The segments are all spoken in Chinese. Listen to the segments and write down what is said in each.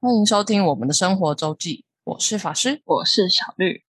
欢迎收听我们的生活周记，我是法师。我是小绿。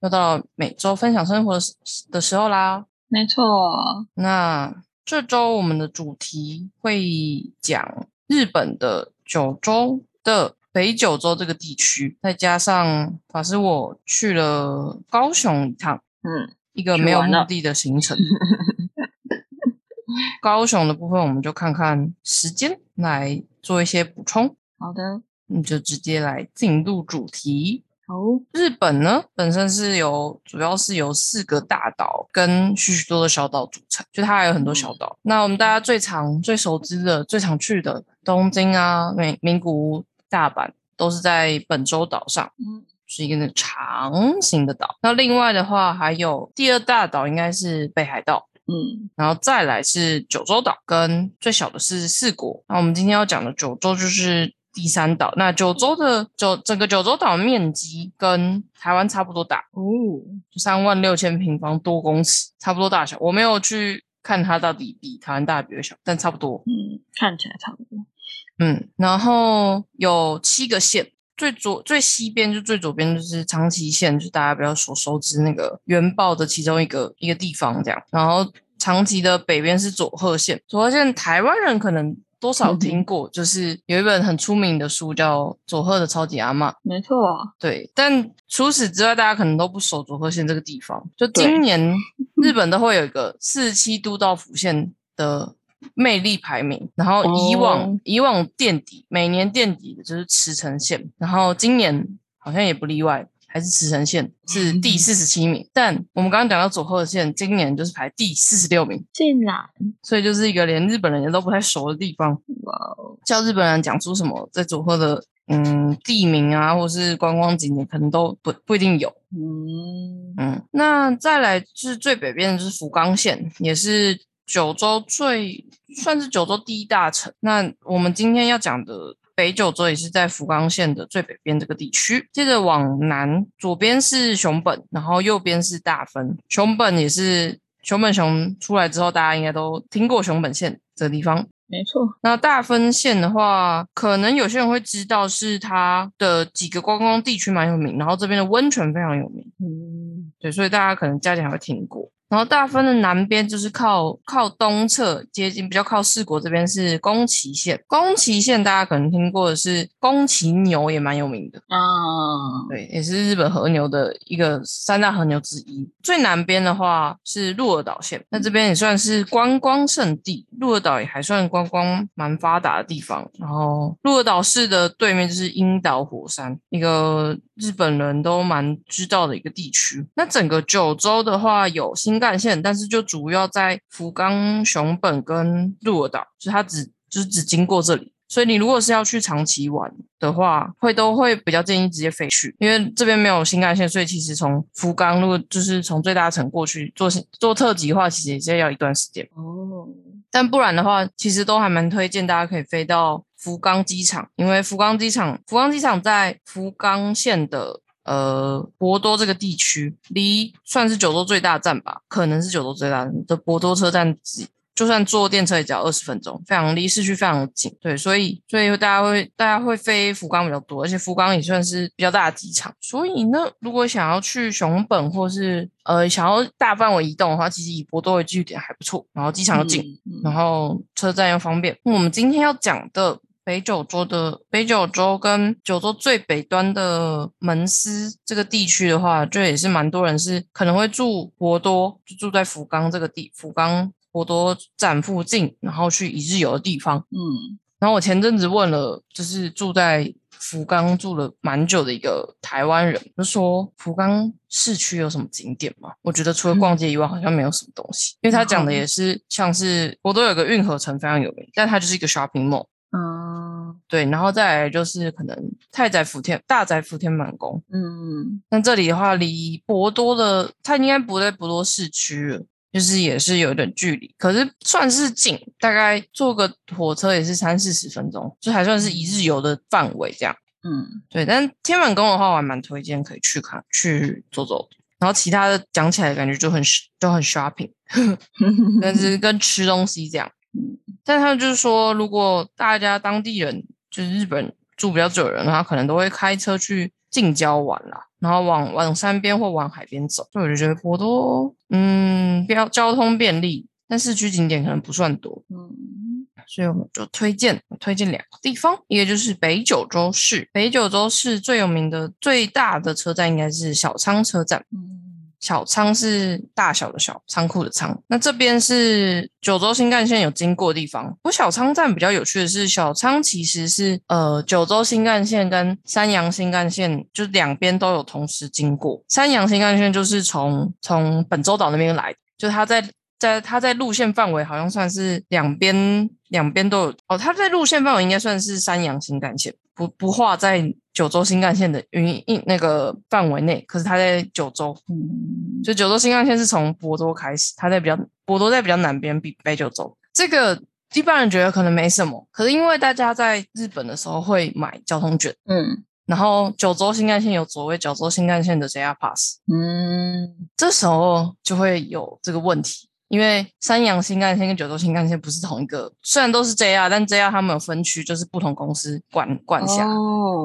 又到了每周分享生活的时的时候啦。没错，那这周我们的主题会讲日本的九州的北九州这个地区，再加上法师我去了高雄一趟，嗯，一个没有目的的行程。高雄的部分，我们就看看时间来做一些补充，好的，你就直接来进入主题。好，日本呢，本身是由主要是由四个大岛跟许许多多的小岛组成，就它还有很多小岛。那我们大家最常、最熟知的、最常去的东京啊、名名古屋、大阪，都是在本州岛上，嗯，是一个那个长形的岛。那另外的话，还有第二大岛应该是北海道，嗯，然后再来是九州岛，跟最小的是四国。那我们今天要讲的九州就是第三岛。那九州的九整个九州岛面积跟台湾差不多大，哦，就三万六千平方多公尺，差不多大小。我没有去看它到底比台湾大比较小，但差不多。嗯，看起来差不多。嗯，然后有七个县，最左最西边就最左边就是长崎县，就是大家比较所熟知那个原爆的其中一个一个地方这样。然后长崎的北边是佐贺县，佐贺县台湾人可能多少听过，就是有一本很出名的书叫《佐贺的超级阿嬷》。没错，啊对，但除此之外，大家可能都不熟佐贺县这个地方。就今年日本都会有一个四十七都道府县的魅力排名，然后以往、哦以往垫底，每年垫底的就是池城县，然后今年好像也不例外。还是池城县是第四十七名，但我们刚刚讲到佐贺县，今年就是排第四十六名，竟然，所以就是一个连日本人也都不太熟的地方。哇哦，叫日本人讲出什么在佐贺的嗯地名啊，或是观光景点，可能都不不一定有。嗯，嗯，那再来就是最北边的就是福冈县，也是九州最算是九州第一大城。那我们今天要讲的北九州也是在福冈县的最北边这个地区。接着往南，左边是熊本，然后右边是大分。熊本也是熊本熊出来之后，大家应该都听过熊本县这个地方。没错，那大分县的话，可能有些人会知道是它的几个观光地区蛮有名，然后这边的温泉非常有名。嗯，对，所以大家可能家里还会听过。然后大分的南边就是靠靠东侧接近比较靠四国这边是宫崎县，宫崎县大家可能听过的是宫崎牛也蛮有名的，啊，对，也是日本和牛的一个三大和牛之一。最南边的话是鹿儿岛县，那这边也算是观光胜地，鹿儿岛也还算观光蛮发达的地方。然后鹿儿岛市的对面就是樱岛火山，一个日本人都蛮知道的一个地区。那整个九州的话有新干线，但是就主要在福冈、熊本跟鹿儿岛，就是它只就是只经过这里。所以你如果是要去长崎玩的话，会都会比较建议直接飞去，因为这边没有新干线，所以其实从福冈如果就是从最大城过去做做特急的话，其实也是要一段时间。哦，但不然的话，其实都还蛮推荐大家可以飞到福冈机场，因为福冈机场，福冈机场在福冈县的呃博多这个地区，离算是九州最大站吧，可能是九州最大站的博多车站只。就算坐电车也只要二十分钟，非常离市区非常的近。对，所以所以大家会大家会飞福冈比较多，而且福冈也算是比较大的机场。所以呢，如果想要去熊本或是呃想要大范围移动的话，其实以博多为据点还不错，然后机场又近，嗯，然后车站又方便。我们今天要讲的北九州的北九州跟九州最北端的门司这个地区的话，就也是蛮多人是可能会住博多，就住在福冈这个地福冈博多站附近，然后去一日游的地方。嗯，然后我前阵子问了，就是住在福冈住了蛮久的一个台湾人，就说福冈市区有什么景点吗？我觉得除了逛街以外，好像没有什么东西。因为他讲的也是像是博多有个运河城非常有名，但它就是一个 shopping mall。嗯，对，然后再来就是可能太宰府天大宰府天满宫，嗯，那这里的话离博多的，它应该不在博多市区了，就是也是有点距离，可是算是近，大概坐个火车也是三四十分钟，就还算是一日游的范围这样。嗯，对，但天满宫的话，我还蛮推荐可以去看去走走的。然后其他的讲起来感觉就很就很 shopping，但是跟吃东西这样。但他们就是说，如果大家当地人就是日本住比较久的人，他可能都会开车去近郊玩啦，然后往往山边或往海边走。所以我就觉得波多，嗯，交交通便利，但市区景点可能不算多。嗯，所以我们就推荐推荐两个地方，一个就是北九州市，北九州市最有名的最大的车站应该是小仓车站。嗯。小仓是大小的小仓库的仓，那这边是九州新干线有经过的地方。不过小仓站比较有趣的是，小仓其实是呃九州新干线跟山阳新干线就两边都有同时经过。山阳新干线就是从从本州岛那边来，就它在在它在路线范围好像算是两边两边都有哦，它在路线范围应该算是山阳新干线。不不画在九州新干线的运营那个范围内，可是它在九州，就九州新干线是从博多开始，它在比较博多在比较南边，比北九州。这个一般人觉得可能没什么，可是因为大家在日本的时候会买交通券，嗯，然后九州新干线有所谓九州新干线的 JR Pass，嗯，这时候就会有这个问题。因为山阳新干线跟九州新干线不是同一个，虽然都是 JR，但 JR 他们有分区，就是不同公司管管辖，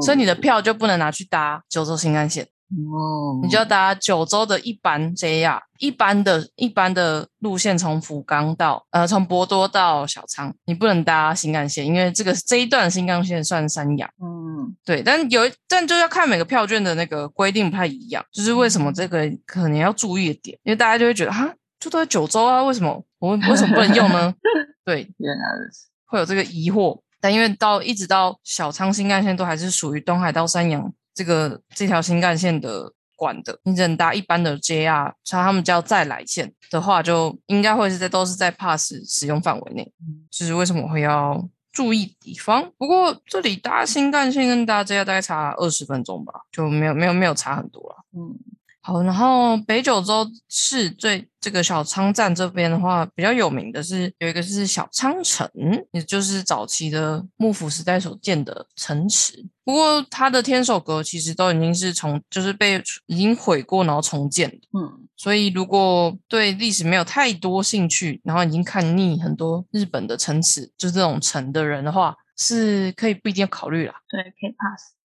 所以你的票就不能拿去搭九州新干线哦，你就要搭九州的一般 JR，一般的一般的路线从福冈到呃从博多到小仓，你不能搭新干线，因为这个这一段新干线算山阳，嗯，对，但有但就要看每个票券的那个规定不太一样，就是为什么这个可能要注意的点，因为大家就会觉得哈。就都在九州啊，为什么我们为什么不能用呢？对，原来会有这个疑惑。但因为到一直到小仓新干线都还是属于东海道山阳这个这条新干线的管的，你只能搭一般的 JR，像他们叫再来线的话，就应该会是在都是在 Pass 使用范围内。就是为什么会要注意地方？不过这里搭新干线跟搭 JR 大概差二十分钟吧，就没有没有没有差很多了。嗯。好，然后北九州市最这个小仓站这边的话，比较有名的是有一个是小仓城，也就是早期的幕府时代所建的城池。不过它的天守阁其实都已经是从就是被已经毁过，然后重建嗯，所以如果对历史没有太多兴趣，然后已经看腻很多日本的城池，就是这种城的人的话，是可以不一定要考虑啦。对，可以 pass。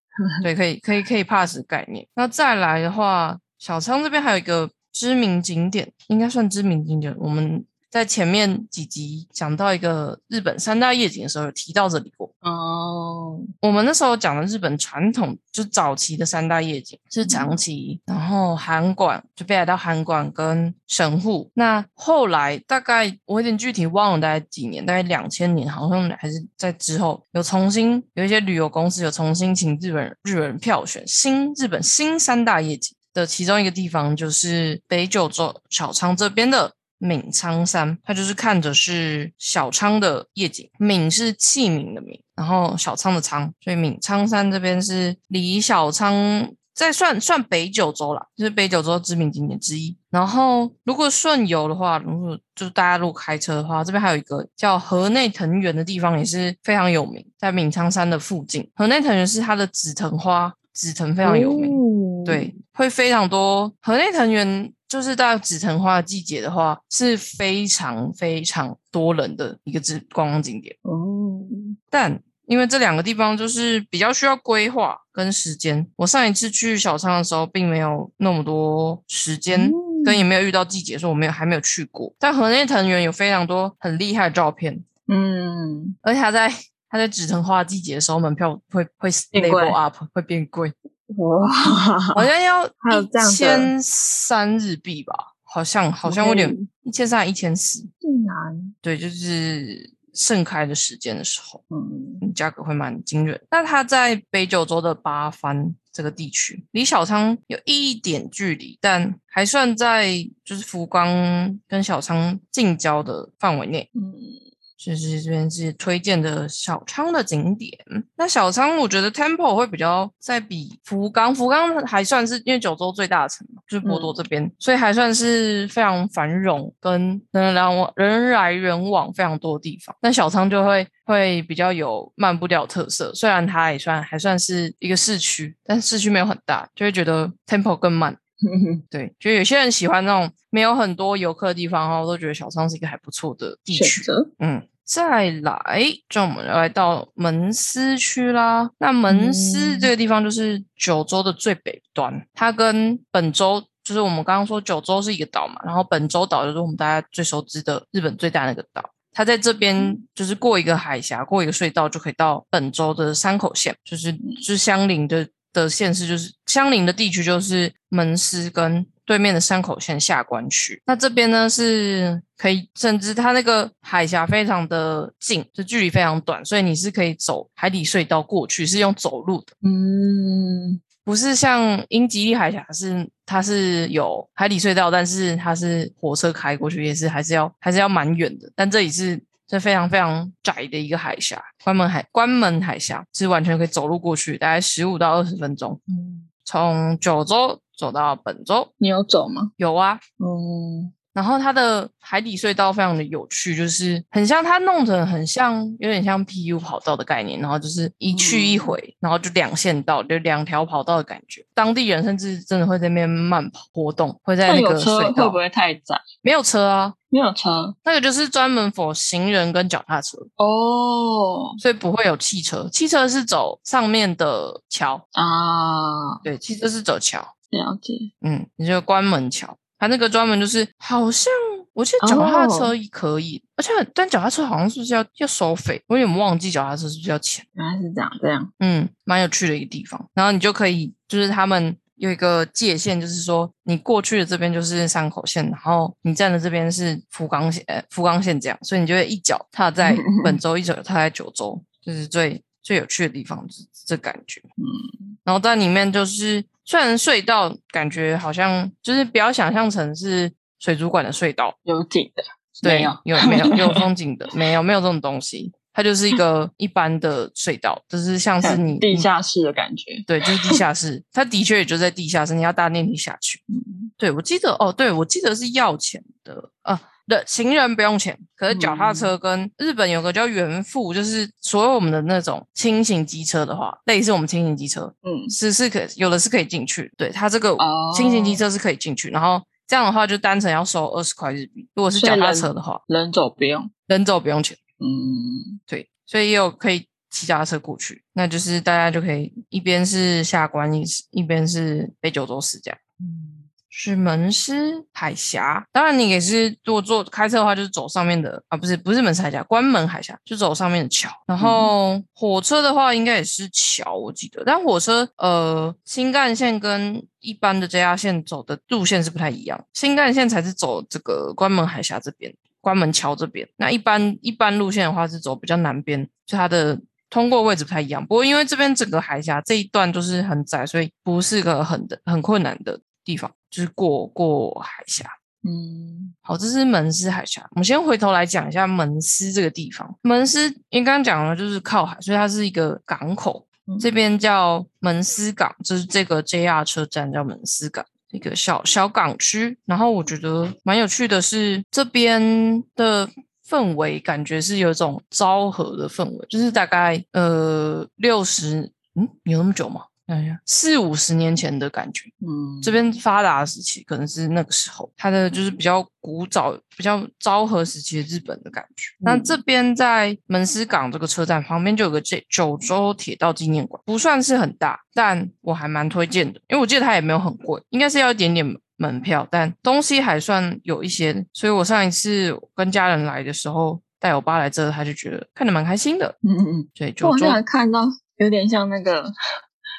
对，可以可以可以 pass 概念。那再来的话。小仓这边还有一个知名景点，应该算知名景点。我们在前面几集讲到一个日本三大夜景的时候，有提到这里过。哦，我们那时候讲的日本传统，就早期的三大夜景是长崎，然后函馆，就北海道函馆跟神户。那后来大概我有点具体忘了，大概几年，大概两千年，好像还是在之后有重新有一些旅游公司有重新请日本人日本人票选新日本新三大夜景。的其中一个地方就是北九州小仓这边的闽仓山，它就是看着是小仓的夜景。闽是器皿的闽，然后小仓的仓，所以闽仓山这边是离小仓在算算北九州啦，就是北九州知名景点之一。然后如果顺游的话，如果就大家如果开车的话，这边还有一个叫河内藤原的地方也是非常有名，在闽仓山的附近。河内藤原是它的紫藤花。紫藤非常有名，对，会非常多。河内藤原就是到紫藤花的季节的话，是非常非常多人的一个之观光景点。哦，但因为这两个地方就是比较需要规划跟时间，我上一次去小仓的时候，并没有那么多时间，跟也没有遇到季节，所以我没有还没有去过。但河内藤原有非常多很厉害的照片，嗯，而且它在。它在紫藤花季节的时候，门票会会 level up，会变贵。哇，好像要 一千三日币吧？好像好像有点一千三一千四。最难。对，就是盛开的时间的时候，嗯，价格会蛮惊人。那它在北九州的八番这个地区，离小仓有一点距离，但还算在就是福冈跟小仓近郊的范围内。嗯。就是这边是推荐的小仓的景点。那小仓，我觉得 Temple 会比较在比福冈，福冈还算是因为九州最大的城嘛，就是博多这边，所以还算是非常繁荣，跟人来往人来人往非常多的地方。那小仓就会会比较有慢步调特色，虽然它也算还算是一个市区，但市区没有很大，就会觉得 Temple 更慢。对，就有些人喜欢那种没有很多游客的地方哈，我都觉得小仓是一个还不错的地区。嗯，再来，就我们来到门司区啦。那门司嗯这个地方就是九州的最北端，它跟本州就是我们刚刚说九州是一个岛嘛，然后本州岛就是我们大家最熟知的日本最大那个岛。它在这边就是过一个海峡，过一个隧道就可以到本州的山口县，就是就是相邻的的县市，就是相邻的地区就是门司跟对面的山口县下关区。那这边呢是可以，甚至它那个海峡非常的近，就距离非常短，所以你是可以走海底隧道过去，是用走路的。嗯，不是像英吉利海峡是它是有海底隧道，但是它是火车开过去，也是还是要还是要蛮远的。但这里是这非常非常窄的一个海峡，关门海关门海峡是完全可以走路过去，大概十五到二十分钟，嗯从九州走到本州。你有走吗？有啊，嗯，然后它的海底隧道非常的有趣，就是很像它弄成很像，有点像 PU 跑道的概念，然后就是一去一回，然后就两线道，就两条跑道的感觉。当地人甚至真的会在那边慢跑活动，会在那个那有车隧道会不会太窄？没有车啊，没有车那个就是专门 for 行人跟脚踏车，哦所以不会有汽车。汽车是走上面的桥，啊，对，汽车是走桥，了解。嗯，你就关门桥，它那个专门就是好像我记得脚踏车也可以，而且但脚踏车好像是不是要要收费？我有点忘记脚踏车是不是要钱。原来是这样，这样。嗯，蛮有趣的一个地方。然后你就可以，就是他们有一个界限，就是说你过去的这边就是山口县，然后你站的这边是福冈县，呃，福冈县这样，所以你就会一脚踏在 本州，一脚踏在九州，就是最最有趣的地方，就是这感觉。嗯，然后在里面就是虽然隧道感觉好像就是不要想象成是水族馆的隧道，有景的，对，有有没有 有风景的，没有没有这种东西，它就是一个一般的隧道，就是像是你地下室的感觉。对，就是地下室，它的确也就在地下室，你要搭电梯下去。嗯，对我记得哦，对我记得是要钱的啊。对行人不用钱，可是脚踏车跟日本有个叫原付，就是所有我们的那种轻型机车的话，类似我们轻型机车嗯，是是可有的是可以进去，对它这个哦轻型机车是可以进去，然后这样的话就单程要收二十块日币，如果是脚踏车的话，人走不用。人走不用钱。嗯，对，所以也有可以骑脚踏车过去，那就是大家就可以一边是下关，一一边是北九州市这样。嗯，是门司海峡，当然你也是如果坐开车的话，就是走上面的啊，不是不是门司海峡，关门海峡就走上面的桥。然后火车的话，应该也是桥，我记得。但火车呃，新干线跟一般的 JR 线走的路线是不太一样，新干线才是走这个关门海峡这边，关门桥这边。那一般一般路线的话是走比较南边，就它的通过位置不太一样。不过因为这边整个海峡这一段就是很窄，所以不是个很的很困难的地方，就是过过海峡。嗯，好，这是门斯海峡。我们先回头来讲一下门斯这个地方。门斯因为刚刚讲了，就是靠海，所以它是一个港口。嗯这边叫门斯港，就是这个 JR 车站叫门斯港，一个小小港区。然后我觉得蛮有趣的是，这边的氛围感觉是有一种昭和的氛围，就是大概呃六十，嗯，有那么久吗？哎呀，四五十年前的感觉。嗯，这边发达时期可能是那个时候，它的就是比较古早、比较昭和时期的日本的感觉。那嗯这边在门司港这个车站旁边就有个这九州铁道纪念馆，不算是很大，但我还蛮推荐的，因为我记得它也没有很贵，应该是要一点点门票，但东西还算有一些。所以我上一次跟家人来的时候，带我爸来这，他就觉得看得蛮开心的，嗯嗯嗯，所以九州我好看到有点像那个《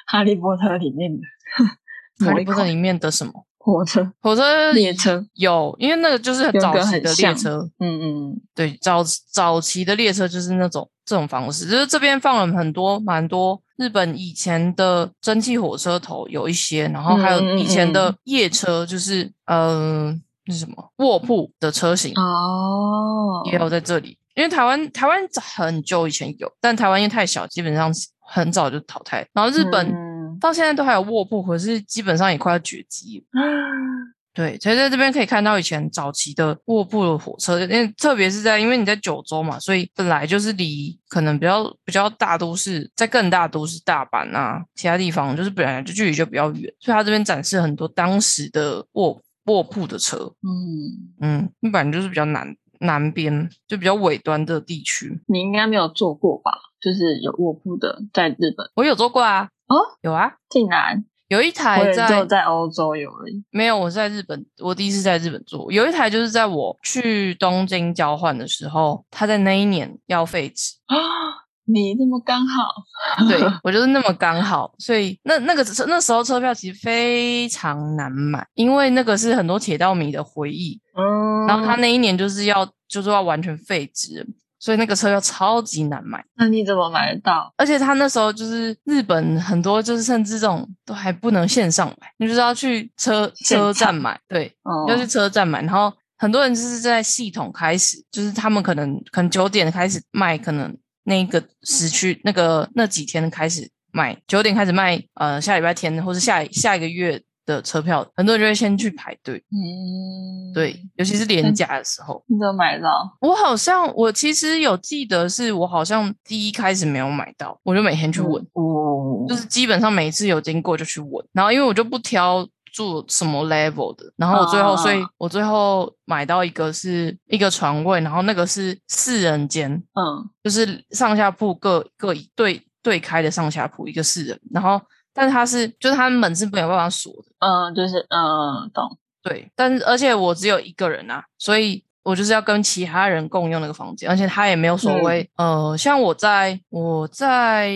哈利波特》里面的 哈利波特里面的什么？火车。火车列车。有，因为那个就是很早期的列车。嗯嗯对，早早期的列车就是那种这种方式，就是这边放了很多蛮多日本以前的蒸汽火车头有一些，然后还有以前嗯的夜车，就是呃那是什么卧铺的车型。嗯，哦，也有在这里。因为台湾台湾很久以前有，但台湾因为太小，基本上很早就淘汰。然后日本嗯到现在都还有卧铺，可是基本上也快要绝迹了。对，所以在这边可以看到以前早期的卧铺的火车，因为特别是在因为你在九州嘛，所以本来就是离可能比较比较大都市，在更大都市大阪啊，其他地方就是本来就距离就比较远，所以它这边展示很多当时的卧卧铺的车，嗯，嗯，一般就是比较南南边，就比较尾端的地区。你应该没有坐过吧？就是有卧铺的，在日本我有做过啊，哦，有啊，竟然有一我也只有台在在欧洲有而已。没有，我是在日本，我第一次在日本坐，有一台就是在我去东京交换的时候，他在那一年要废止，啊，你那么刚好，对 我就是那么刚好，所以那那个车那时候车票其实非常难买，因为那个是很多铁道迷的回忆，嗯，然后他那一年就是要就是要完全废止，所以那个车票超级难买，那你怎么买得到？而且他那时候就是日本很多就是甚至这种都还不能线上买，你就是要去车车站买，对，哦要去车站买，然后很多人就是在系统开始，就是他们可能可能九点开始卖，可能那个时区那个那几天开始卖，九点开始卖，呃，下礼拜天或是下下一个月的车票，很多人就会先去排队，嗯，对，尤其是廉价的时候。你怎么买到？我好像我其实有记得，是我好像第一开始没有买到，我就每天去问，哦，就是基本上每一次有经过就去问，然后因为我就不挑住什么 level 的，然后我最后，啊所以我最后买到一个是一个床位，然后那个是四人间，嗯。就是上下铺各各一对对开的上下铺，一个四人，然后但是它是就是它门是没有办法锁的，嗯，就是嗯，懂，对，但是而且我只有一个人啊，所以我就是要跟其他人共用那个房间，而且他也没有所谓，呃，像我在我在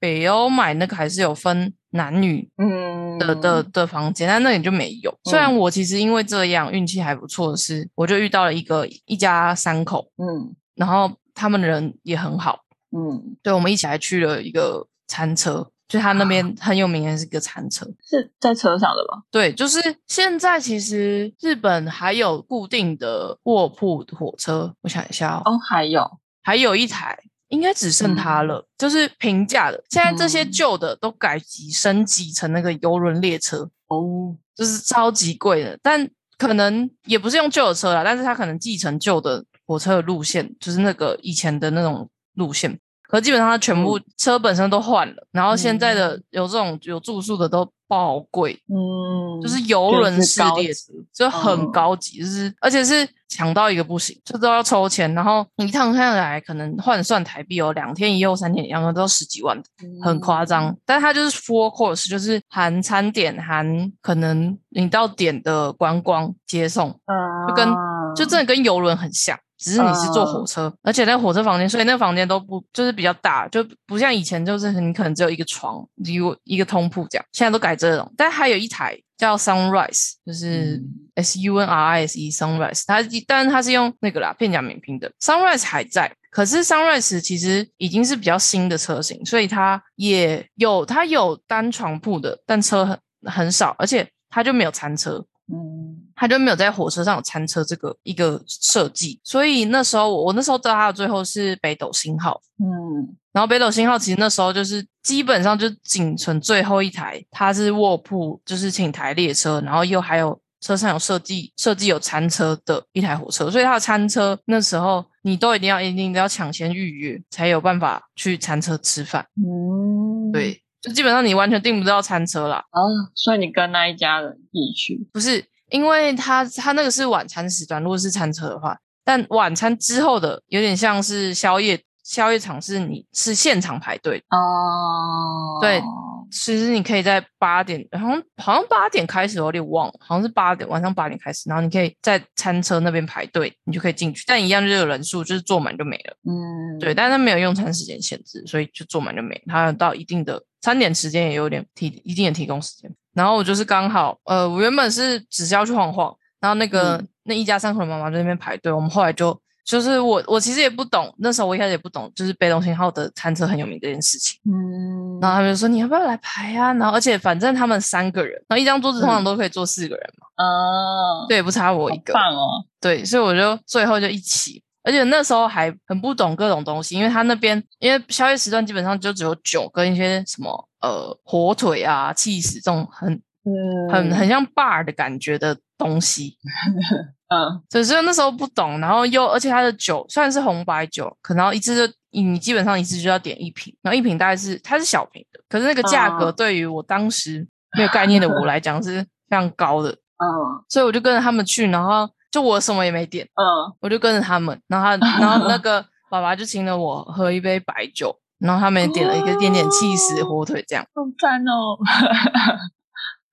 北欧买那个还是有分男女嗯的的的房间，但那里就没有。虽然我其实因为这样运气还不错的是，我就遇到了一个一家三口，嗯然后他们人也很好，嗯，对我们一起还去了一个餐车，就他那边很有名的是一个餐车。是在车上的吧？对，就是现在其实日本还有固定的卧铺火车，我想一下哦，哦，还有，还有一台，应该只剩它了，就是平价的。现在这些嗯旧的都改级升级成那个游轮列车，哦，就是超级贵的，但可能也不是用旧的车啦，但是它可能继承旧的火车的路线，就是那个以前的那种路线。可基本上它全部车本身都换了，然后现在的有这种有住宿的都爆贵，嗯，就是游轮式列车，就很嗯。高级，就是而且是抢到一个不行，就都要抽签，然后一趟下来可能换算台币哦，两天一夜三天一夜都要十几万的，很夸嗯。张。但它就是 four course，就是含餐点，含可能你到点的观光接送，嗯，就跟就真的跟游轮很像。只是你是坐火嗯车，而且那火车房间，所以那个房间都不就是比较大，就不像以前就是你可能只有一个床，一个一个通铺这样，现在都改这种。但还有一台叫 Sunrise，就是嗯 S U N R I S E Sunrise，它但是它是用那个啦片假名拼的，Sunrise 还在，可是 Sunrise 其实已经是比较新的车型，所以它也有它有单床铺的，但车很很少，而且它就没有餐车，嗯它就没有在火车上有餐车这个一个设计，所以那时候我我那时候知道他的最后是北斗星号，嗯。然后北斗星号其实那时候就是基本上就仅存最后一台，它是卧铺，就是请台列车，然后又还有车上有设计设计有餐车的一台火车，所以它的餐车那时候你都一定要一定都要抢先预约，才有办法去餐车吃饭。嗯，对，就基本上你完全订不到餐车啦，啊，所以你跟那一家人一起去，不是因为它它那个是晚餐时段，如果是餐车的话，但晚餐之后的有点像是宵夜。宵夜场是你是现场排队，哦，对其实你可以在八点，好像好像八点开始，我有点忘了，好像是八点，晚上八点开始，然后你可以在餐车那边排队，你就可以进去，但一样就是有人数，就是坐满就没了。嗯，对，但是它没有用餐时间限制，所以就坐满就没了。它到一定的餐点时间也有点提一定也提供时间。然后我就是刚好，呃，我原本是只是要去晃晃，然后那个、嗯那一家三口的妈妈在那边排队，我们后来就。就是我，我其实也不懂，那时候我一开始也不懂，就是被动信号的餐车很有名这件事情。嗯，然后他们就说你要不要来排啊？然后而且反正他们三个人，然后一张桌子通常都可以坐四个人嘛，啊，对，不差我一个，棒哦，对，所以我就最后就一起。而且那时候还很不懂各种东西，因为他那边因为宵夜时段基本上就只有酒跟一些什么呃火腿啊、气死这种很嗯，很很像 bar 的感觉的东西。嗯只是那时候不懂，然后又而且它的酒虽然是红白酒，可能一次就你基本上一次就要点一瓶，然后一瓶大概是它是小瓶的，可是那个价格哦对于我当时没有概念的我来讲是非常高的，嗯所以我就跟着他们去，然后就我什么也没点，嗯，我就跟着他们，然后他然后那个 爸爸就请了我喝一杯白酒，然后他们也点了一个点点气死火腿这样，好赞哦，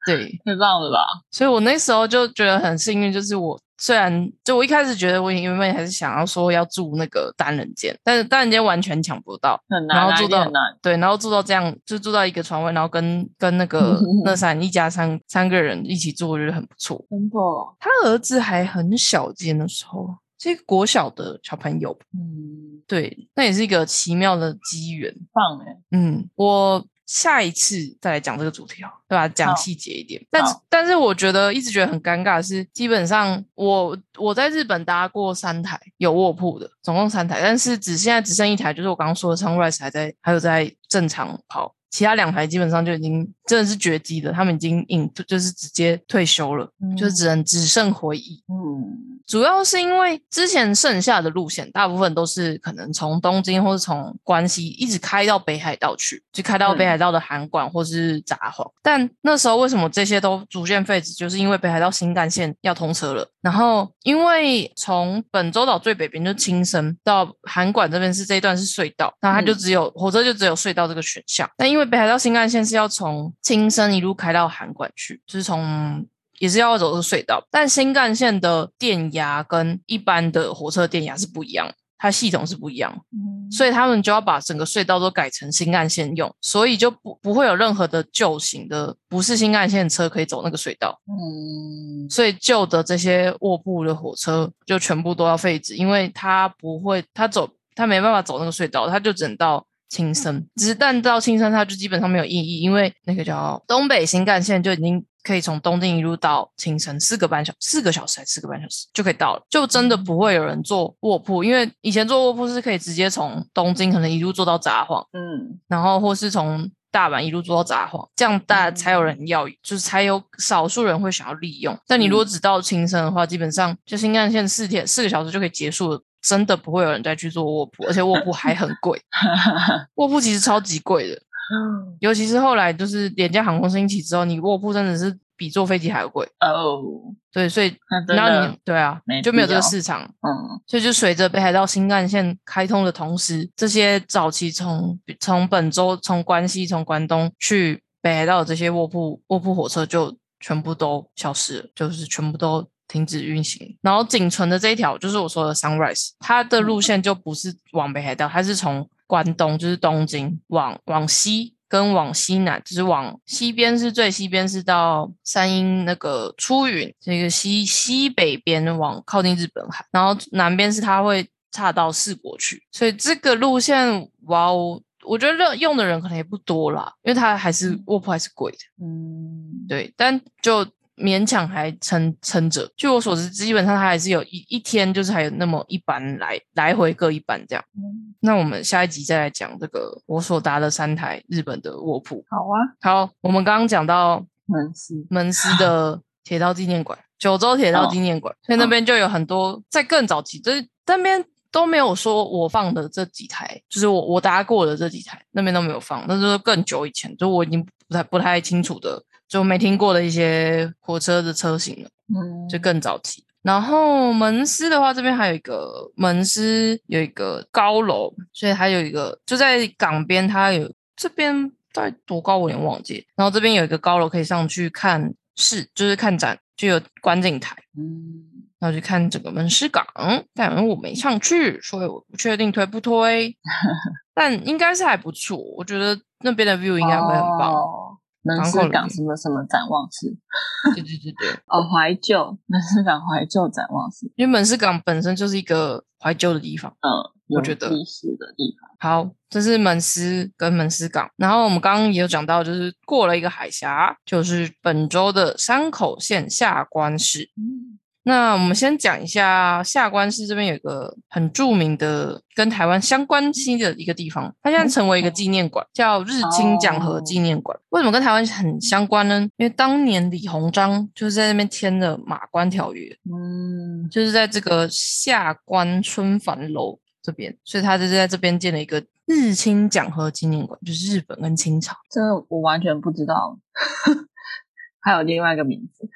对，太棒了吧？所以我那时候就觉得很幸运，就是我虽然就我一开始觉得我原本还是想要说要住那个单人间，但是单人间完全抢不到，很难啊，然后住到。对，然后住到这样就住到一个床位，然后跟跟那个 乐山一家三三个人一起住，我觉得很不错。真的，他儿子还很小间的时候，这个国小的小朋友，嗯，对，那也是一个奇妙的机缘。棒哎，嗯，我下一次再来讲这个主题哦，对吧？讲细节一点。但是，但是我觉得一直觉得很尴尬的是，基本上我我在日本搭过三台有卧铺的，总共三台，但是只现在只剩一台，就是我刚刚说的 Sunrise 还在，还有在正常跑。其他两台基本上就已经真的是绝迹的，他们已经隐就是直接退休了，就是只能只剩回忆。嗯主要是因为之前剩下的路线，大部分都是可能从东京或是从关西一直开到北海道去，就开到北海道的函馆或是札幌。但那时候为什么这些都逐渐废止？就是因为北海道新干线要通车了，然后因为从本州岛最北边就是青森到函馆这边是这一段是隧道，那它就嗯只有、火车就只有隧道这个选项。但因为北海道新干线是要从青森一路开到函馆去，就是从也是要走这个隧道，但新干线的电压跟一般的火车电压是不一样的，它系统是不一样，嗯，所以他们就要把整个隧道都改成新干线用，所以就不不会有任何的旧型的不是新干线的车可以走那个隧道，嗯所以旧的这些卧铺的火车就全部都要废止，因为它不会，它走它没办法走那个隧道，它就只能到。青森，只是但到青森它就基本上没有意义，因为那个叫东北新干线就已经可以从东京一路到青森四个半小四个小时还是四个半小时就可以到了，就真的不会有人坐卧铺，因为以前坐卧铺是可以直接从东京可能一路坐到札幌，嗯。然后或是从大阪一路坐到札幌，这样大嗯才有人要，就是才有少数人会想要利用。但你如果只到青森的话，基本上就新干线四天四个小时就可以结束了。真的不会有人再去做卧铺，而且卧铺还很贵，卧铺其实超级贵的，嗯尤其是后来就是廉价航空兴起之后，你卧铺真的是比坐飞机还要贵。哦，对，所以 那真然后你对啊，就没有这个市场。嗯所以就随着北海道新干线开通的同时，这些早期从从本州、从关西、从关东去北海道的这些卧铺卧铺火车就全部都消失了，就是全部都停止运行。然后仅存的这一条就是我说的 Sunrise，它的路线就不是往北海道，它是从关东，就是东京往往西。跟往西南，就是往西边是最西边是到山阴那个出云，这个西西北边往靠近日本海，然后南边是它会差到四国去，所以这个路线哇哦，我觉得用的人可能也不多啦，因为它还是卧铺还是贵的，嗯，对，但就勉强还撑撑着。据我所知，基本上它还是有一一天就是还有那么一班来来回各一班这样。嗯那我们下一集再来讲这个我所搭的三台日本的卧铺。好啊，好，我们刚刚讲到门斯，门斯的铁道纪念馆，九州铁道纪念馆，所以那边就有很多在更早期，就是那边都没有说我放的这几台，就是我我搭过的这几台，那边都没有放，那就是更久以前，就我已经不太不太清楚的，就没听过的一些火车的车型了。嗯，就更早期。然后门司的话，这边还有一个门司有一个高楼，所以还有一个就在港边，它有这边在多高我有点忘记。然后这边有一个高楼可以上去看市，就是看展，就有观景台，嗯然后去看整个门司港。但我没上去，所以我不确定推不推，但应该是还不错。我觉得那边的 view 应该会很棒。哦门港口里市港什么什么展望室？对对对对，哦，怀旧门市港怀旧展望室，因为门市港本身就是一个怀旧的地方。嗯，有我觉得历史的地方，好，这是门司跟门司港。然后我们刚刚也有讲到，就是过了一个海峡，就是本州的山口县下关市。嗯那我们先讲一下下关市这边有一个很著名的跟台湾相关系的一个地方，它现在成为一个纪念馆，叫日清讲和纪念馆。为什么跟台湾很相关呢？因为当年李鸿章就是在那边签的《马关条约》，嗯，就是在这个下关春帆楼这边，所以他就是在这边建了一个日清讲和纪念馆，就是日本跟清朝。这个我完全不知道，还有另外一个名字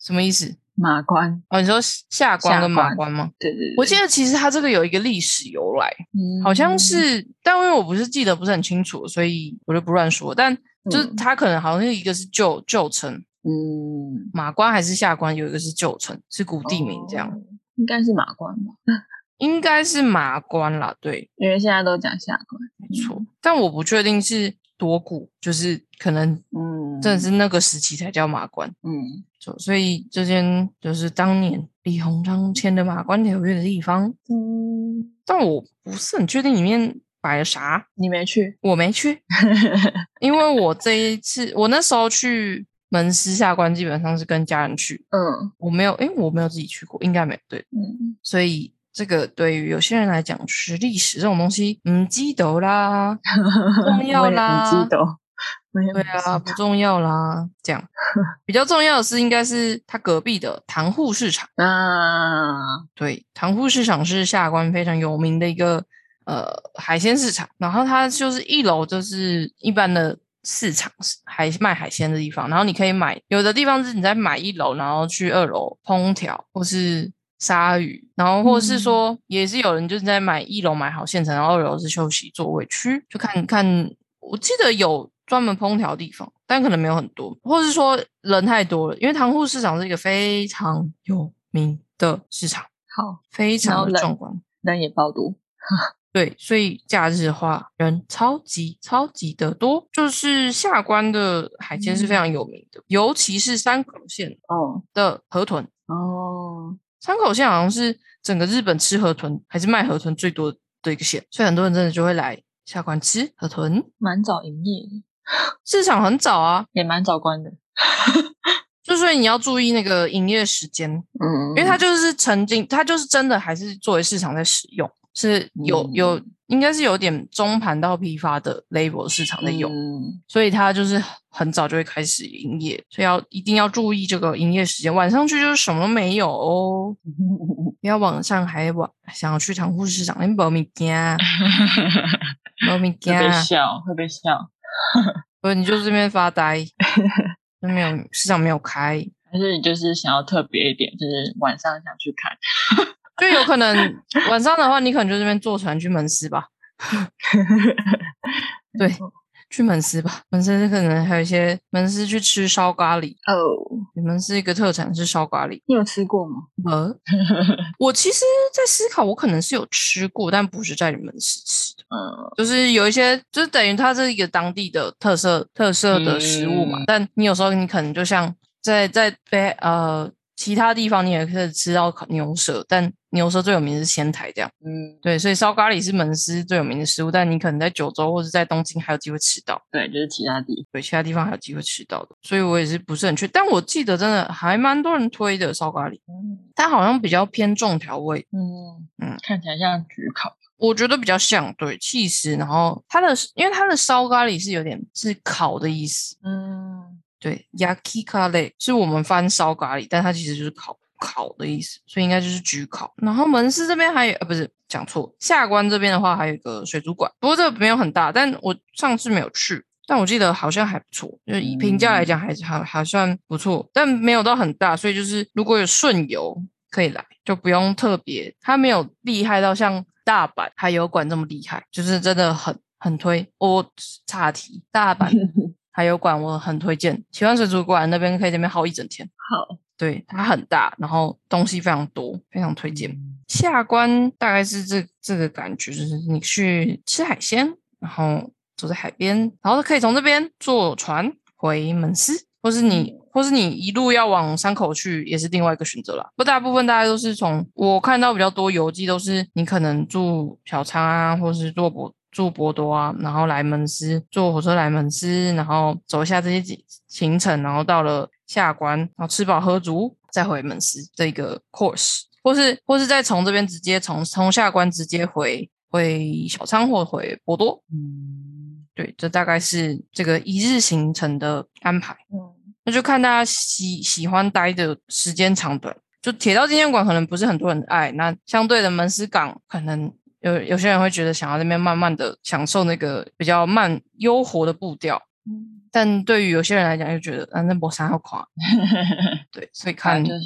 什么意思？马关。哦，你说下关跟马下关关吗？对对对，我记得其实它这个有一个历史由来，嗯好像是，但因为我不是记得不是很清楚，所以我就不乱说。但就是嗯它可能好像是一个是旧旧城，嗯马关还是下关，有一个是旧城，是古地名这样，哦应该是马关吧，应该是马关啦，对，因为现在都讲下关。没错。但我不确定是多古，就是可能嗯，真的是那个时期才叫马关，嗯就所以这间就是当年李鸿章签的马关条约的地方，嗯，但我不是很确定里面摆了啥，你没去？我没去。因为我这一次，我那时候去门司下关，基本上是跟家人去，嗯我没有，诶，我没有自己去过，应该没有。对，嗯，所以这个对于有些人来讲，就是历史这种东西，嗯，记得啦，重 要啦很记得，对啊，不重要啦，这样 比较重要的是，应该是它隔壁的塘户市场。啊，对，塘户市场是下关非常有名的一个呃海鲜市场，然后它就是一楼就是一般的市场，海卖海鲜的地方，然后你可以买，有的地方是你在买一楼，然后去二楼烹调或是杀鱼，然后或者是说也是有人就是在买一楼买好现成，然后二楼是休息座位区，就看看，我记得有。专门烹调的地方，但可能没有很多，或是说人太多了，因为塘户市场是一个非常有名的市场，好，非常的壮观。人也爆多，对，所以假日的话，人超级超级的多。就是下关的海鲜是非常有名的，尤其是山口县哦的河豚。哦，山口县好像是整个日本吃河豚还是卖河豚最多的一个县，所以很多人真的就会来下关吃河豚。蛮早营业的，市场很早啊，也蛮早关的，就所以你要注意那个营业时间，嗯，因为它就是曾经，它就是真的还是作为市场在使用，是有有嗯应该是有点中盘到批发的 label 市场在用。嗯所以它就是很早就会开始营业，所以要一定要注意这个营业时间。晚上去就是什么都没有哦，不要晚上还晚想要去长护市场，你没物件，没物会被件，笑，会被笑，不是你就这边发呆，就没有市场没有开，还是你就是想要特别一点，就是晚上想去看，就有可能晚上的话，你可能就这边坐船去门市吧，对去门市吧，门市可能还有一些门市去吃烧咖喱，哦，你们是一个特产是烧咖喱。你有吃过吗？呃，我其实，在思考，我可能是有吃过，但不是在你们市吃的，嗯就是有一些，就是等于它是一个当地的特色特色的食物嘛。嗯但你有时候你可能就像在在北呃其他地方，你也可以吃到烤牛舌，但牛舌最有名是仙台这样。嗯，对，所以烧咖喱是门司最有名的食物，但你可能在九州或者在东京还有机会吃到。对，就是其他地，对，其他地方还有机会吃到的，所以我也是不是很确，但我记得真的还蛮多人推的烧咖喱，嗯。但好像比较偏重调味，嗯嗯看起来像焗烤，我觉得比较像对气势，然后它的因为它的烧咖喱是有点是烤的意思，嗯对，yaki 咖喱是我们翻烧咖喱，但它其实就是烤烤的意思，所以应该就是焗烤。然后门市这边还有呃不是讲错，下关这边的话还有一个水族馆，不过这个没有很大，但我上次没有去。但我记得好像还不错，就是以评价来讲还是还还算不错，但没有到很大，所以就是如果有顺游可以来，就不用特别，它没有厉害到像大阪海游馆这么厉害，就是真的很很推。我岔题，大阪 海游馆我很推荐，奇幻水族馆那边可以在那边耗一整天。好，对，它很大，然后东西非常多，非常推荐。嗯下关大概是这这个感觉，就是你去吃海鲜，然后走在海边，然后可以从这边坐船回门司，或是你，或是你一路要往山口去，也是另外一个选择啦。不，大部分大家都是从我看到比较多游记都是你可能住小仓啊，或是坐博住博多啊，然后来门司，坐火车来门司，然后走一下这些行行程，然后到了下关，然后吃饱喝足再回门司这一个 course，或是或是再从这边直接从从下关直接回回小仓或回博多。嗯对，这大概是这个一日行程的安排。嗯那就看大家喜喜欢待的时间长短。就铁道纪念馆可能不是很多人爱，那相对的门司港可能有有些人会觉得想要那边慢慢的享受那个比较慢悠活的步调，嗯，但对于有些人来讲就觉得啊那波山要垮，对，所以 看看就是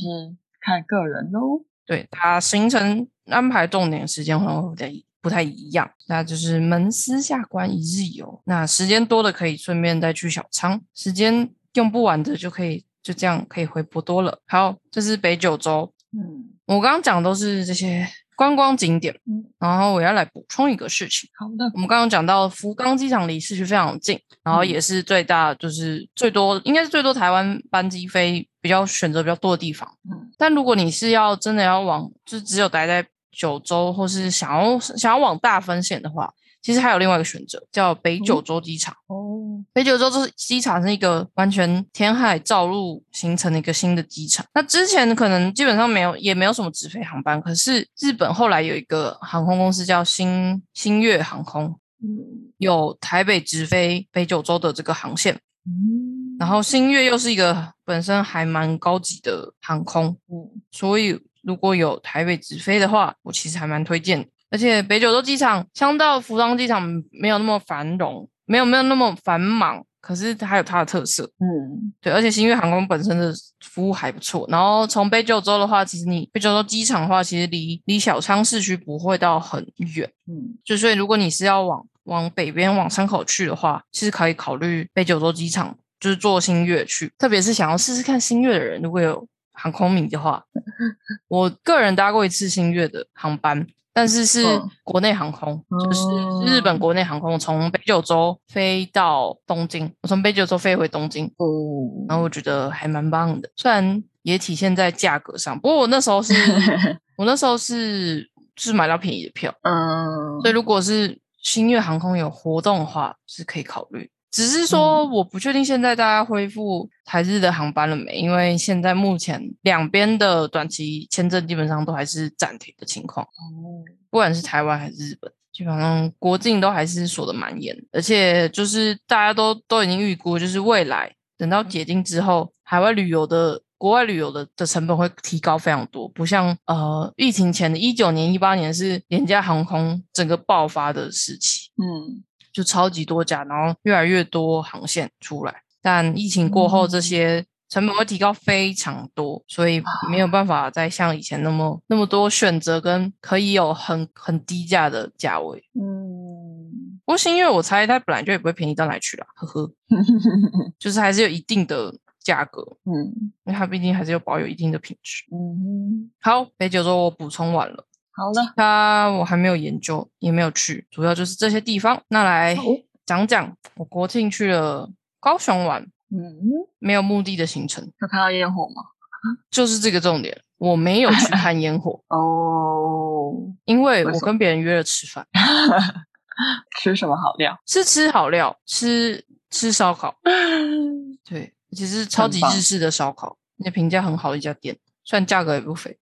看个人喽。对他行程安排重点时间可能会不太不太一样。那就是门司下关一日游，那时间多的可以顺便再去小仓，时间用不完的就可以就这样可以回博多了。好，这是北九州，嗯我刚刚讲的都是这些观光景点，嗯，然后我要来补充一个事情。好的。我们刚刚讲到福冈机场离市区非常近，然后嗯也是最大，就是最多应该是最多台湾班机飞比较选择比较多的地方。嗯但如果你是要真的要往，就只有待在九州，或是想要想要往大分线的话，其实还有另外一个选择，叫北九州机场。哦，北九州这机场是一个完全填海造陆形成的一个新的机场。那之前可能基本上没有，也没有什么直飞航班。可是日本后来有一个航空公司叫新新月航空，嗯有台北直飞北九州的这个航线。嗯，然后新月又是一个本身还蛮高级的航空，嗯所以如果有台北直飞的话，我其实还蛮推荐的。而且北九州机场相较福冈机场没有那么繁荣，没有没有那么繁忙，可是它有它的特色。嗯对，而且新月航空本身的服务还不错。然后从北九州的话，其实你北九州机场的话，其实离离小仓市区不会到很远。嗯就所以如果你是要往往北边往山口去的话，其实可以考虑北九州机场，就是坐新月去。特别是想要试试看新月的人，如果有航空迷的话，我个人搭过一次新月的航班。但是是嗯国内航空，就是日哦本国内航空，从北九州飞到东京，我从北九州飞回东京，哦，然后我觉得还蛮棒的，虽然也体现在价格上，不过我那时候是，我那时候是是买到便宜的票，嗯。所以如果是新月航空有活动的话，是可以考虑。只是说我不确定现在大家恢复台日的航班了没，因为现在目前两边的短期签证基本上都还是暂停的情况，哦不管是台湾还是日本。基本上国境都还是锁的蛮严，而且就是大家都都已经预估，就是未来等到解禁之后，海外旅游的国外旅游的的成本会提高非常多，不像呃疫情前的一九年、一八年是廉价航空整个爆发的时期，嗯就超级多家，然后越来越多航线出来。但疫情过后，这嗯。些成本会提高非常多，所以没有办法再像以前那么那么多选择跟可以有很很低价的价位。嗯。不过新月我猜它本来就也不会便宜到哪去啦，呵呵，就是还是有一定的价格，嗯。因为它毕竟还是有保有一定的品质。嗯，好，北九州我补充完了，好了，他我还没有研究，也没有去，主要就是这些地方。那来好讲讲我国庆去了高雄玩，嗯，没有目的的行程，有看到烟火吗？就是这个重点。我没有去看烟火，哦，因为我跟别人约了吃饭，吃什么好料？是吃好料，吃吃烧烤，对，而且是超级日式的烧烤，那评价很好的一家店，虽然价格也不菲。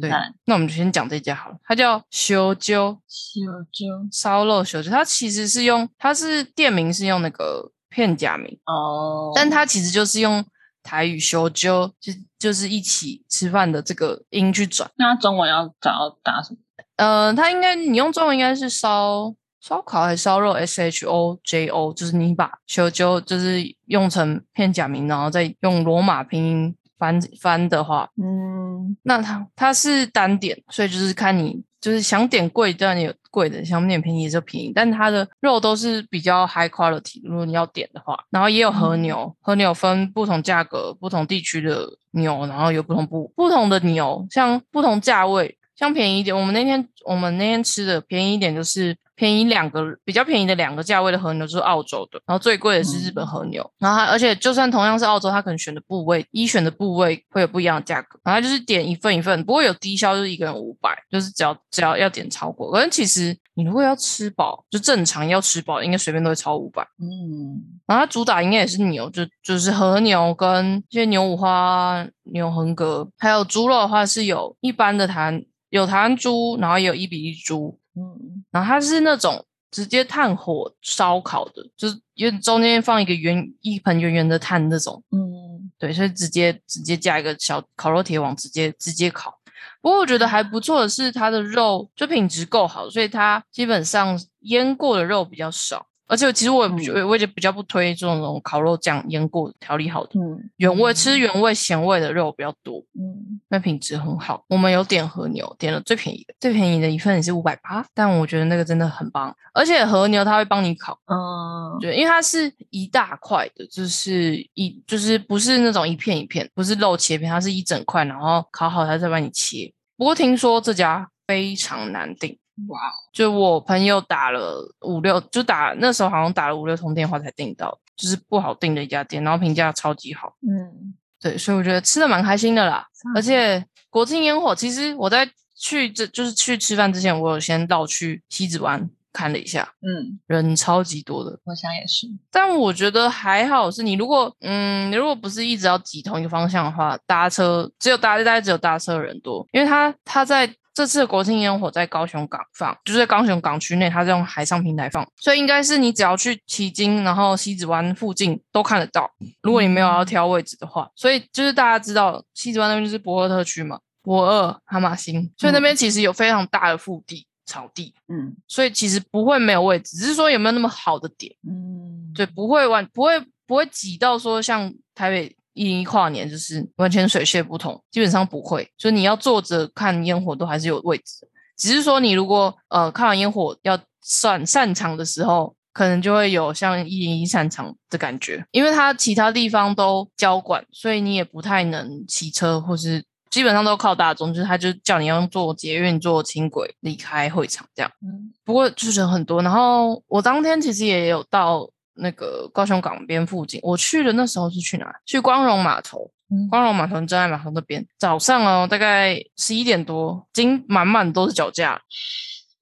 对那我们就先讲这家好了，它叫修鸠修鸠烧肉修鸠，它其实是用它是店名是用那个片假名，哦，但它其实就是用台语修鸠，就就是一起吃饭的这个音去转。那中文要找要打什么？呃，它应该你用中文应该是烧烧烤还是烧肉？S H O J O，就是你把修鸠就是用成片假名，然后再用罗马拼音翻翻的话，嗯。那它它是单点，所以就是看你就是想点贵当然有贵的，想点便宜也就便宜，但它的肉都是比较 high quality，如果你要点的话，然后也有和牛，和牛分不同价格、不同地区的牛，然后有不同不不同的牛，像不同价位，像便宜一点，我们那天我们那天吃的便宜一点就是。便宜两个比较便宜的两个价位的和牛就是澳洲的，然后最贵的是日本和牛，然后它而且就算同样是澳洲，它可能选的部位一选的部位会有不一样的价格，然后它就是点一份一份，不过有低消就是一个人五百，就是只要只要要点超过，可是其实你如果要吃饱，就正常要吃饱，应该随便都会超五百。嗯。然后它主打应该也是牛，就就是和牛跟这些牛五花、牛横膈，还有猪肉的话是有一般的台湾有台湾猪，然后也有一比一猪，嗯然后它是那种直接炭火烧烤的，就是因为中间放一个圆一盆圆圆的炭那种，嗯对，所以直接直接加一个小烤肉铁网，直接直接烤。不过我觉得还不错的是，它的肉就品质够好，所以它基本上腌过的肉比较少。而且其实我也我也比较不推这种烤肉酱腌过调理好的，嗯原味吃原味咸味的肉比较多，嗯那品质很好。我们有点和牛，点了最便宜的，最便宜的一份也是五百八，但我觉得那个真的很棒。而且和牛它会帮你烤，嗯对，因为它是一大块的，就是一就是不是那种一片一片，不是肉切片，它是一整块，然后烤好它再帮你切。不过听说这家非常难订，哇就我朋友打了五六，就打那时候好像打了五六通电话才订到，就是不好订的一家店，然后评价超级好。嗯对，所以我觉得吃的蛮开心的啦。而嗯且国庆烟火，其实我在去这就是去吃饭之前，我有先到去西子湾看了一下，嗯，人超级多的。我想也是，但我觉得还好，是你如果嗯，你如果不是一直要挤同一个方向的话，搭车只有搭大概只有搭车的人多，因为他他在这次的国庆烟火在高雄港放，就是在高雄港区内，它是用海上平台放，所以应该是你只要去旗津，然后西子湾附近都看得到。如果你没有要挑位置的话，所以就是大家知道西子湾那边就是博尔特区嘛，博尔哈马星，所以那边其实有非常大的腹地草地，嗯所以其实不会没有位置，只是说有没有那么好的点。嗯，对，不会完不会不会挤到说像台北一零一跨年就是完全水泄不通，基本上不会。所以你要坐着看烟火都还是有位置，只是说你如果呃看完烟火要散散场的时候，可能就会有像一零一散场的感觉，因为它其他地方都交管，所以你也不太能骑车或是。基本上都靠大众，就是他就叫你要坐捷运、坐轻轨离开会场这样。嗯不过就是人很多，然后我当天其实也有到那个高雄港边附近，我去的那时候是去哪？去光荣码头，嗯光荣码头、真爱码头那边。早上哦，大概十一点多，已经满满都是脚架了，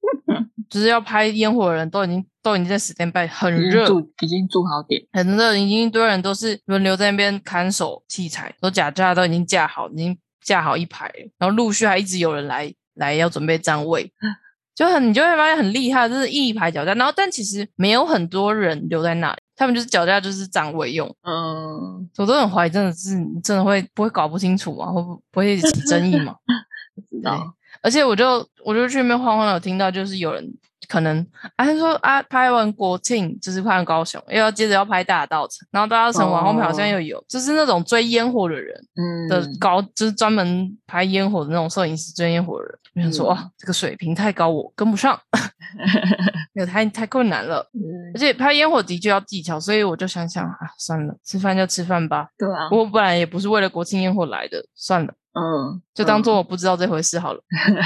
就是要拍烟火的人都已经都已经在 stand by，很热，已经住好点，很热，已经一堆人都是轮流在那边看守器材，都假架都已经架好，已经架好一排，然后陆续还一直有人来来要准备站位，就很你就会发现很厉害，就是一排脚架，然后但其实没有很多人留在那里，他们就是脚架就是占位用，嗯，我都很怀疑，真的是真的会不会搞不清楚吗？会不不会起争议嘛？不知道，而且我就我就去那边晃晃，有听到就是有人可能啊，他说啊，拍完国庆就是拍完高雄，又要接着要拍大稻城，然后大稻城往后面好像又有，就是那种追烟火的人嗯的高，就是专门拍烟火的那种摄影师追烟火的人。我想说，嗯哇，这个水平太高，我跟不上，那个太太困难了。嗯而且拍烟火的确要技巧，所以我就想想啊，算了，吃饭就吃饭吧。对啊，我本来也不是为了国庆烟火来的，算了。嗯，就当做我不知道这回事好了。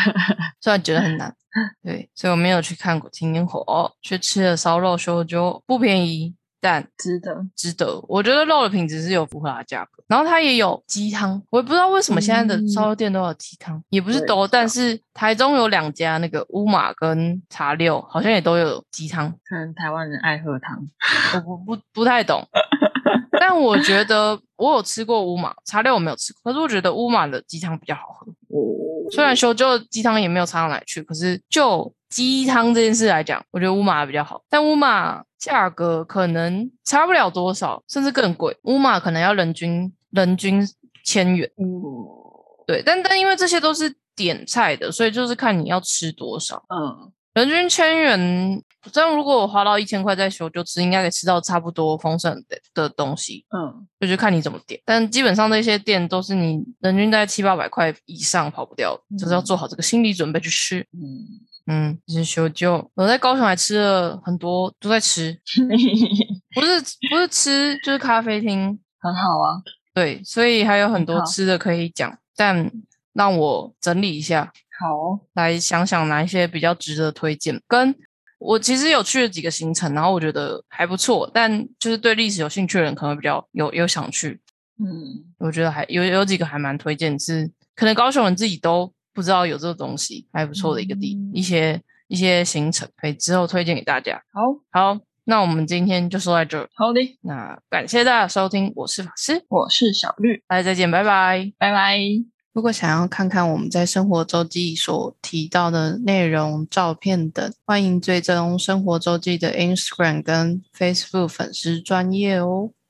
虽然觉得很难，对，所以我没有去看国庆烟火，哦，去吃了烧肉修就不便宜，但值得，值得。我觉得肉的品质是有符合它的价格，然后它也有鸡汤，我也不知道为什么现在的烧肉店都有鸡汤，也不是都，但是台中有两家那个乌马跟茶六好像也都有鸡汤，可能台湾人爱喝汤，我不不不太懂。但我觉得我有吃过乌马茶料，我没有吃过，可是我觉得乌马的鸡汤比较好喝。哦，虽然修就鸡汤也没有差到哪去，可是就鸡汤这件事来讲，我觉得乌马比较好。但乌马价格可能差不了多少，甚至更贵。乌马可能要人均人均千元，哦，对。但但因为这些都是点菜的，所以就是看你要吃多少。嗯，人均千元，这样如果我花到一千块在修就吃，应该可以吃到差不多丰盛的的东西。嗯，就是看你怎么点，但基本上那些店都是你人均在七八百块以上跑不掉的，就是要做好这个心理准备去吃。嗯，嗯，就是修就我在高雄还吃了很多，都在吃，不是不是吃，就是咖啡厅。很好啊，对，所以还有很多吃的可以讲，但让我整理一下，好哦，来想想哪一些比较值得推荐。跟我其实有去了几个行程，然后我觉得还不错，但就是对历史有兴趣的人可能比较有有想去。嗯，我觉得还有有几个还蛮推荐，是可能高雄人自己都不知道有这个东西，还不错的一个地、嗯一些一些行程，可以之后推荐给大家。好，好，那我们今天就说到这。好的，那感谢大家收听，我是法师，我是小绿，大家再见，拜拜。拜拜。如果想要看看我们在生活周记所提到的内容、照片等，欢迎追踪生活周记的 Instagram 跟 Facebook 粉丝专业哦。